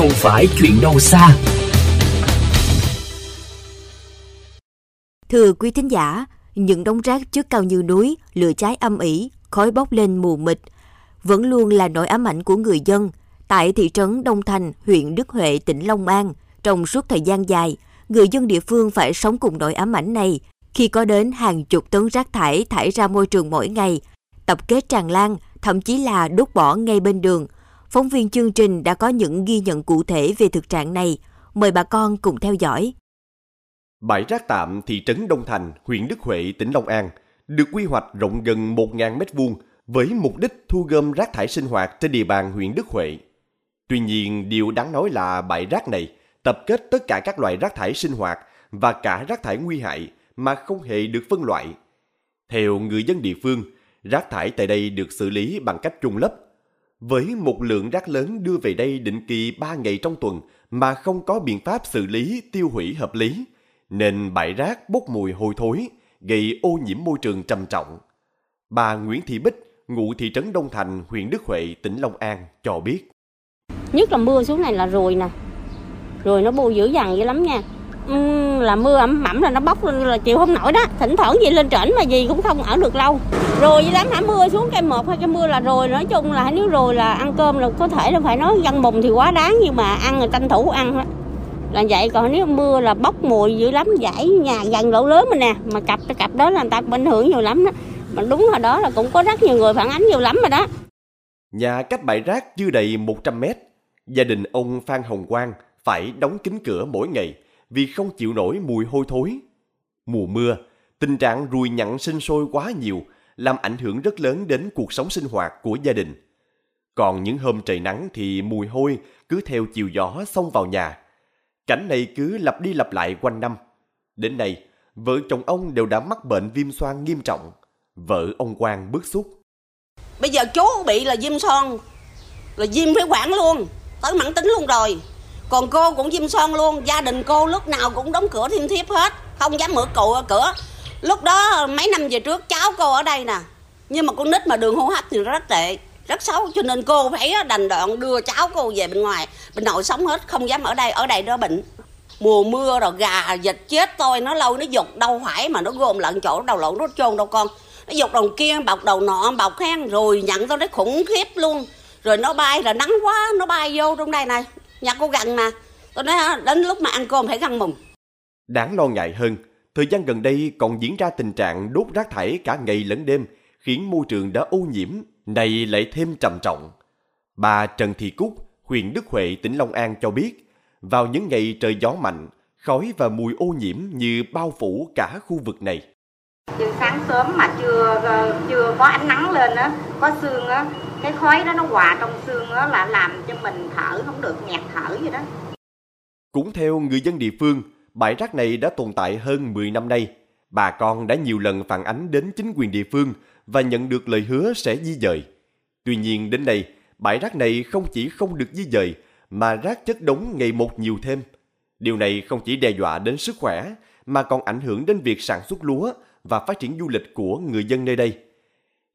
không phải chuyện đâu xa. Thưa quý thính giả, những đống rác trước cao như núi, lửa cháy âm ỉ, khói bốc lên mù mịt, vẫn luôn là nỗi ám ảnh của người dân. Tại thị trấn Đông Thành, huyện Đức Huệ, tỉnh Long An, trong suốt thời gian dài, người dân địa phương phải sống cùng nỗi ám ảnh này khi có đến hàng chục tấn rác thải thải ra môi trường mỗi ngày, tập kết tràn lan, thậm chí là đốt bỏ ngay bên đường. Phóng viên chương trình đã có những ghi nhận cụ thể về thực trạng này. Mời bà con cùng theo dõi. Bãi rác tạm thị trấn Đông Thành, huyện Đức Huệ, tỉnh Long An được quy hoạch rộng gần 1.000 m2 với mục đích thu gom rác thải sinh hoạt trên địa bàn huyện Đức Huệ. Tuy nhiên, điều đáng nói là bãi rác này tập kết tất cả các loại rác thải sinh hoạt và cả rác thải nguy hại mà không hề được phân loại. Theo người dân địa phương, rác thải tại đây được xử lý bằng cách chôn lấp. Với một lượng rác lớn đưa về đây định kỳ 3 ngày trong tuần mà không có biện pháp xử lý tiêu hủy hợp lý, nên bãi rác bốc mùi hôi thối, gây ô nhiễm môi trường trầm trọng. Bà Nguyễn Thị Bích, ngụ thị trấn Đông Thành, huyện Đức Huệ, tỉnh Long An cho biết. Nhất là mưa xuống này là rồi nè, rồi nó bù dữ dằn vậy lắm nha. Uhm, là mưa ẩm mẩm là nó bốc lên là chịu không nổi đó. Thỉnh thoảng gì lên trển mà gì cũng không ở được lâu. Rồi với lắm hả mưa xuống cây một hay cây mưa là rồi nói chung là nếu rồi là ăn cơm là có thể là phải nói dân bùng thì quá đáng nhưng mà ăn là tranh thủ ăn đó. Là vậy còn nếu mưa là bốc mùi dữ lắm giải nhà gần lỗ lớn mà nè mà cặp cái cặp đó là người ta ảnh hưởng nhiều lắm đó. Mà đúng hồi đó là cũng có rất nhiều người phản ánh nhiều lắm rồi đó. Nhà cách bãi rác chưa đầy 100 mét, gia đình ông Phan Hồng Quang phải đóng kín cửa mỗi ngày vì không chịu nổi mùi hôi thối. Mùa mưa, tình trạng ruồi nhặn sinh sôi quá nhiều làm ảnh hưởng rất lớn đến cuộc sống sinh hoạt của gia đình. Còn những hôm trời nắng thì mùi hôi cứ theo chiều gió xông vào nhà. Cảnh này cứ lặp đi lặp lại quanh năm. Đến nay, vợ chồng ông đều đã mắc bệnh viêm xoang nghiêm trọng. Vợ ông Quang bức xúc. Bây giờ chú bị là viêm son Là viêm phế quản luôn Tới mãn tính luôn rồi còn cô cũng chim son luôn, Gia đình cô lúc nào cũng đóng cửa thiên thiếp hết, Không dám mở cậu cửa. Lúc đó mấy năm về trước cháu cô ở đây nè, Nhưng mà con nít mà đường hô hấp thì rất tệ, Rất xấu, cho nên cô phải đành đoạn đưa cháu cô về bên ngoài, Bên nội sống hết, không dám ở đây Ở đây đó bệnh. Mùa mưa rồi gà dịch chết tôi, nó lâu, nó dục đâu phải mà nó gồm lận chỗ, đầu lộn nó chôn đâu con. Nó dục đầu kia, bọc đầu nọ, bọc hen rồi nhận tôi nó khủng khiếp luôn. Rồi nó bay là nắng quá, nó bay vô trong đây này nhà cô gần mà tôi nói hả, đến lúc mà ăn cơm phải găng mùng Đáng lo ngại hơn, thời gian gần đây còn diễn ra tình trạng đốt rác thải cả ngày lẫn đêm, khiến môi trường đã ô nhiễm, này lại thêm trầm trọng. Bà Trần Thị Cúc, huyện Đức Huệ, tỉnh Long An cho biết, vào những ngày trời gió mạnh, khói và mùi ô nhiễm như bao phủ cả khu vực này. Từ sáng sớm mà chưa chưa có ánh nắng lên á, có sương á, cái khói đó nó hòa trong xương đó là làm cho mình thở không được nghẹt thở vậy đó. Cũng theo người dân địa phương, bãi rác này đã tồn tại hơn 10 năm nay. Bà con đã nhiều lần phản ánh đến chính quyền địa phương và nhận được lời hứa sẽ di dời. Tuy nhiên đến nay, bãi rác này không chỉ không được di dời mà rác chất đống ngày một nhiều thêm. Điều này không chỉ đe dọa đến sức khỏe mà còn ảnh hưởng đến việc sản xuất lúa và phát triển du lịch của người dân nơi đây.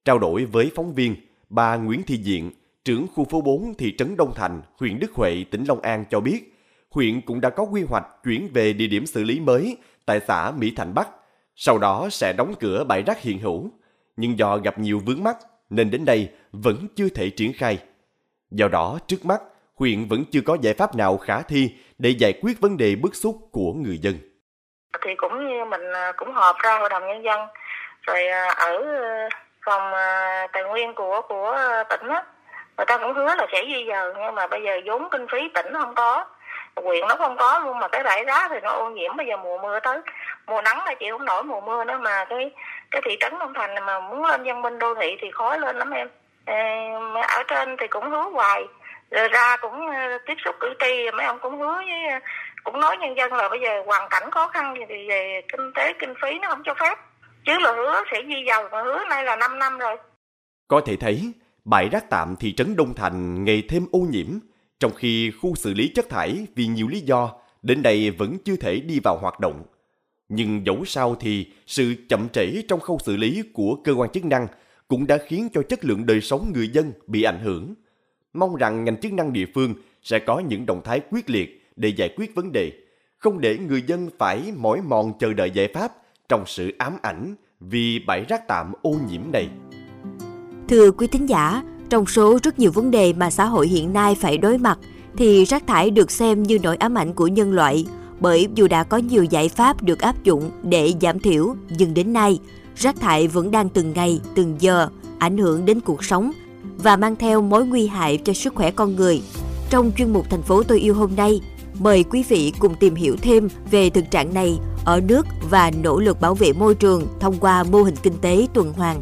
Trao đổi với phóng viên, bà Nguyễn Thị Diện, trưởng khu phố 4 thị trấn Đông Thành, huyện Đức Huệ, tỉnh Long An cho biết, huyện cũng đã có quy hoạch chuyển về địa điểm xử lý mới tại xã Mỹ Thành Bắc, sau đó sẽ đóng cửa bãi rác hiện hữu. Nhưng do gặp nhiều vướng mắc nên đến đây vẫn chưa thể triển khai. Do đó, trước mắt, huyện vẫn chưa có giải pháp nào khả thi để giải quyết vấn đề bức xúc của người dân. Thì cũng như mình à, cũng họp ra hội đồng nhân dân rồi à, ở phòng à, tài nguyên của của à, tỉnh á. Người ta cũng hứa là sẽ di dời nhưng mà bây giờ vốn kinh phí tỉnh không có huyện nó không có luôn mà cái bãi rác thì nó ô nhiễm. Bây giờ mùa mưa tới mùa nắng là chịu không nổi mùa mưa nữa mà cái cái thị trấn Long Thành mà muốn lên dân minh đô thị thì khói lên lắm em. Ê, ở trên thì cũng hứa hoài rồi ra cũng à, tiếp xúc cử tri mấy ông cũng hứa với à, cũng nói nhân dân là bây giờ hoàn cảnh khó khăn thì về kinh tế kinh phí nó không cho phép chứ là hứa sẽ di dời mà hứa nay là 5 năm rồi Có thể thấy, bãi rác tạm thị trấn Đông Thành ngày thêm ô nhiễm, trong khi khu xử lý chất thải vì nhiều lý do đến đây vẫn chưa thể đi vào hoạt động. Nhưng dẫu sao thì sự chậm trễ trong khâu xử lý của cơ quan chức năng cũng đã khiến cho chất lượng đời sống người dân bị ảnh hưởng. Mong rằng ngành chức năng địa phương sẽ có những động thái quyết liệt để giải quyết vấn đề, không để người dân phải mỏi mòn chờ đợi giải pháp trong sự ám ảnh vì bãi rác tạm ô nhiễm này. Thưa quý thính giả, trong số rất nhiều vấn đề mà xã hội hiện nay phải đối mặt, thì rác thải được xem như nỗi ám ảnh của nhân loại, bởi dù đã có nhiều giải pháp được áp dụng để giảm thiểu, nhưng đến nay, rác thải vẫn đang từng ngày, từng giờ ảnh hưởng đến cuộc sống và mang theo mối nguy hại cho sức khỏe con người. Trong chuyên mục Thành phố tôi yêu hôm nay, mời quý vị cùng tìm hiểu thêm về thực trạng này ở nước và nỗ lực bảo vệ môi trường thông qua mô hình kinh tế tuần hoàn.